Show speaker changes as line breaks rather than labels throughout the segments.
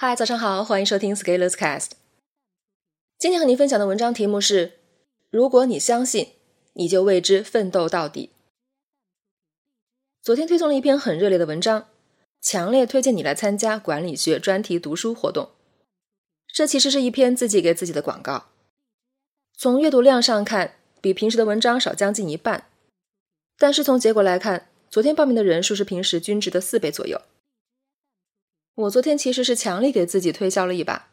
嗨，早上好，欢迎收听 Scalers Cast。今天和您分享的文章题目是：如果你相信，你就为之奋斗到底。昨天推送了一篇很热烈的文章，强烈推荐你来参加管理学专题读书活动。这其实是一篇自己给自己的广告。从阅读量上看，比平时的文章少将近一半，但是从结果来看，昨天报名的人数是平时均值的四倍左右。我昨天其实是强力给自己推销了一把，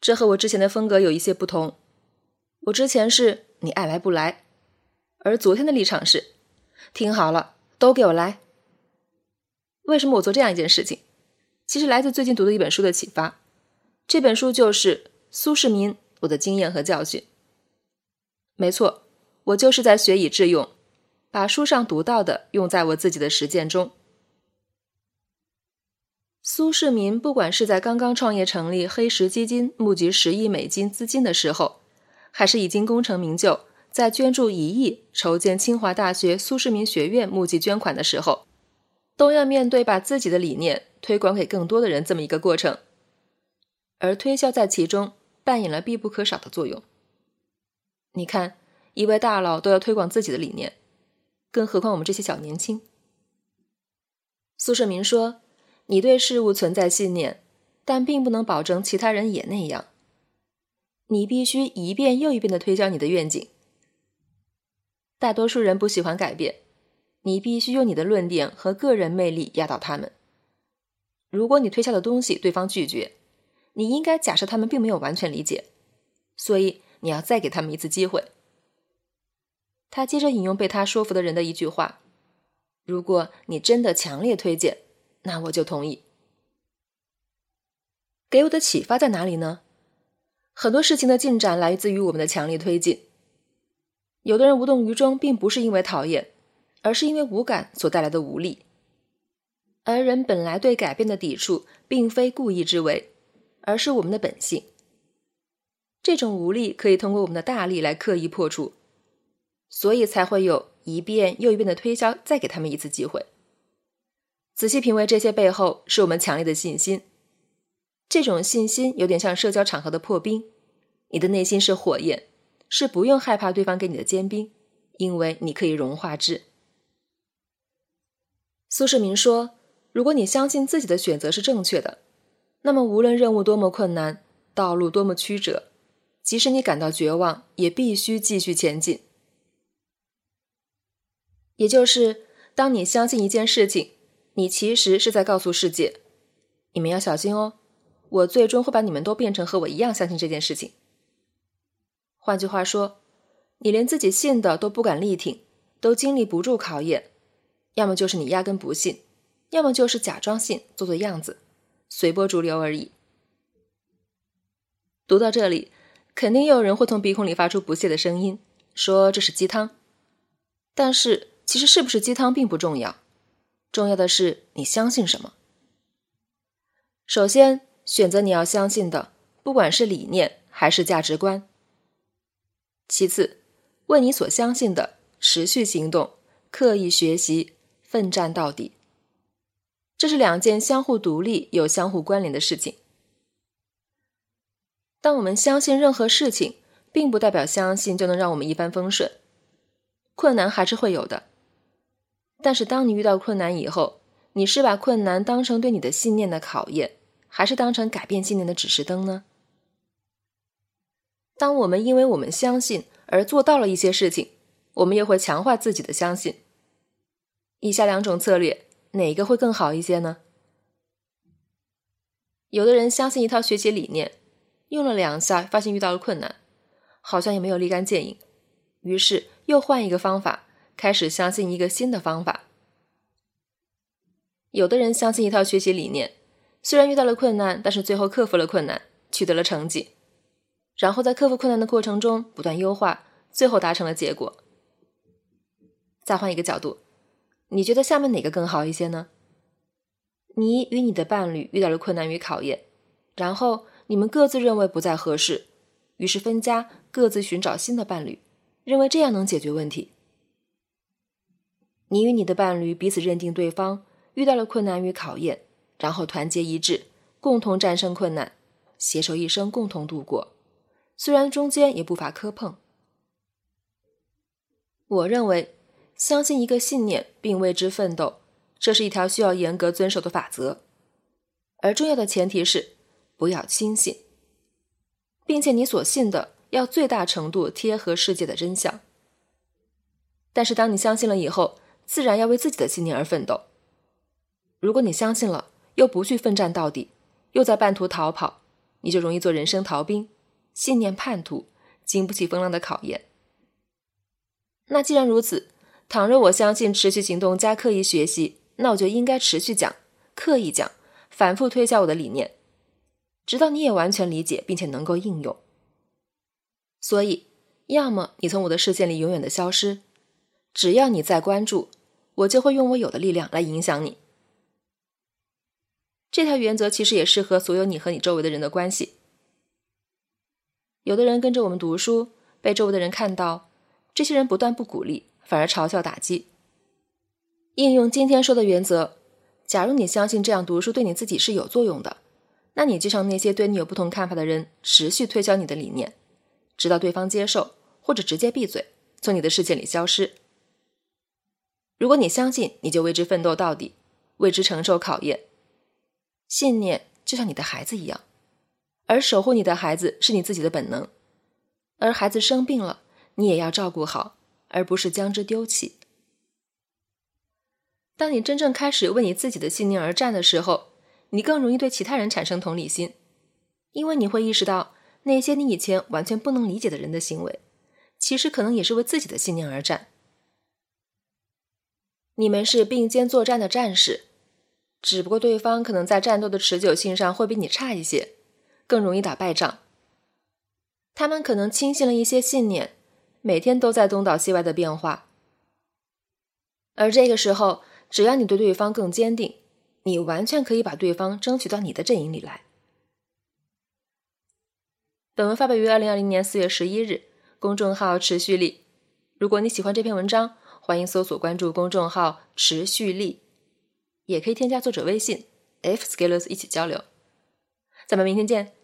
这和我之前的风格有一些不同。我之前是你爱来不来，而昨天的立场是听好了，都给我来。为什么我做这样一件事情？其实来自最近读的一本书的启发，这本书就是苏世民《我的经验和教训》。没错，我就是在学以致用，把书上读到的用在我自己的实践中。苏世民不管是在刚刚创业成立黑石基金募集十亿美金资金的时候，还是已经功成名就，在捐助一亿筹建清华大学苏世民学院募集捐款的时候，都要面对把自己的理念推广给更多的人这么一个过程，而推销在其中扮演了必不可少的作用。你看，一位大佬都要推广自己的理念，更何况我们这些小年轻。苏世民说。你对事物存在信念，但并不能保证其他人也那样。你必须一遍又一遍的推销你的愿景。大多数人不喜欢改变，你必须用你的论点和个人魅力压倒他们。如果你推销的东西对方拒绝，你应该假设他们并没有完全理解，所以你要再给他们一次机会。他接着引用被他说服的人的一句话：“如果你真的强烈推荐。”那我就同意。给我的启发在哪里呢？很多事情的进展来自于我们的强力推进。有的人无动于衷，并不是因为讨厌，而是因为无感所带来的无力。而人本来对改变的抵触，并非故意之为，而是我们的本性。这种无力可以通过我们的大力来刻意破除，所以才会有一遍又一遍的推销，再给他们一次机会。仔细品味这些背后，是我们强烈的信心。这种信心有点像社交场合的破冰。你的内心是火焰，是不用害怕对方给你的坚冰，因为你可以融化之。苏世民说：“如果你相信自己的选择是正确的，那么无论任务多么困难，道路多么曲折，即使你感到绝望，也必须继续前进。”也就是，当你相信一件事情。你其实是在告诉世界，你们要小心哦，我最终会把你们都变成和我一样相信这件事情。换句话说，你连自己信的都不敢力挺，都经历不住考验，要么就是你压根不信，要么就是假装信，做做样子，随波逐流而已。读到这里，肯定有人会从鼻孔里发出不屑的声音，说这是鸡汤。但是，其实是不是鸡汤并不重要。重要的是你相信什么。首先，选择你要相信的，不管是理念还是价值观。其次，为你所相信的持续行动，刻意学习，奋战到底。这是两件相互独立又相互关联的事情。当我们相信任何事情，并不代表相信就能让我们一帆风顺，困难还是会有的。但是，当你遇到困难以后，你是把困难当成对你的信念的考验，还是当成改变信念的指示灯呢？当我们因为我们相信而做到了一些事情，我们又会强化自己的相信。以下两种策略，哪一个会更好一些呢？有的人相信一套学习理念，用了两下，发现遇到了困难，好像也没有立竿见影，于是又换一个方法。开始相信一个新的方法。有的人相信一套学习理念，虽然遇到了困难，但是最后克服了困难，取得了成绩。然后在克服困难的过程中不断优化，最后达成了结果。再换一个角度，你觉得下面哪个更好一些呢？你与你的伴侣遇到了困难与考验，然后你们各自认为不再合适，于是分家，各自寻找新的伴侣，认为这样能解决问题。你与你的伴侣彼此认定对方遇到了困难与考验，然后团结一致，共同战胜困难，携手一生共同度过。虽然中间也不乏磕碰。我认为，相信一个信念并为之奋斗，这是一条需要严格遵守的法则。而重要的前提是，不要轻信，并且你所信的要最大程度贴合世界的真相。但是，当你相信了以后，自然要为自己的信念而奋斗。如果你相信了，又不去奋战到底，又在半途逃跑，你就容易做人生逃兵，信念叛徒，经不起风浪的考验。那既然如此，倘若我相信持续行动加刻意学习，那我就应该持续讲，刻意讲。反复推销我的理念，直到你也完全理解并且能够应用。所以，要么你从我的视线里永远的消失，只要你在关注，我就会用我有的力量来影响你。这条原则其实也适合所有你和你周围的人的关系。有的人跟着我们读书，被周围的人看到，这些人不但不鼓励，反而嘲笑打击。应用今天说的原则。假如你相信这样读书对你自己是有作用的，那你就向那些对你有不同看法的人持续推销你的理念，直到对方接受，或者直接闭嘴，从你的世界里消失。如果你相信，你就为之奋斗到底，为之承受考验。信念就像你的孩子一样，而守护你的孩子是你自己的本能。而孩子生病了，你也要照顾好，而不是将之丢弃。当你真正开始为你自己的信念而战的时候，你更容易对其他人产生同理心，因为你会意识到那些你以前完全不能理解的人的行为，其实可能也是为自己的信念而战。你们是并肩作战的战士，只不过对方可能在战斗的持久性上会比你差一些，更容易打败仗。他们可能轻信了一些信念，每天都在东倒西歪的变化，而这个时候。只要你对对方更坚定，你完全可以把对方争取到你的阵营里来。本文发表于二零二零年四月十一日，公众号“持续力”。如果你喜欢这篇文章，欢迎搜索关注公众号“持续力”，也可以添加作者微信 f scalers 一起交流。咱们明天见。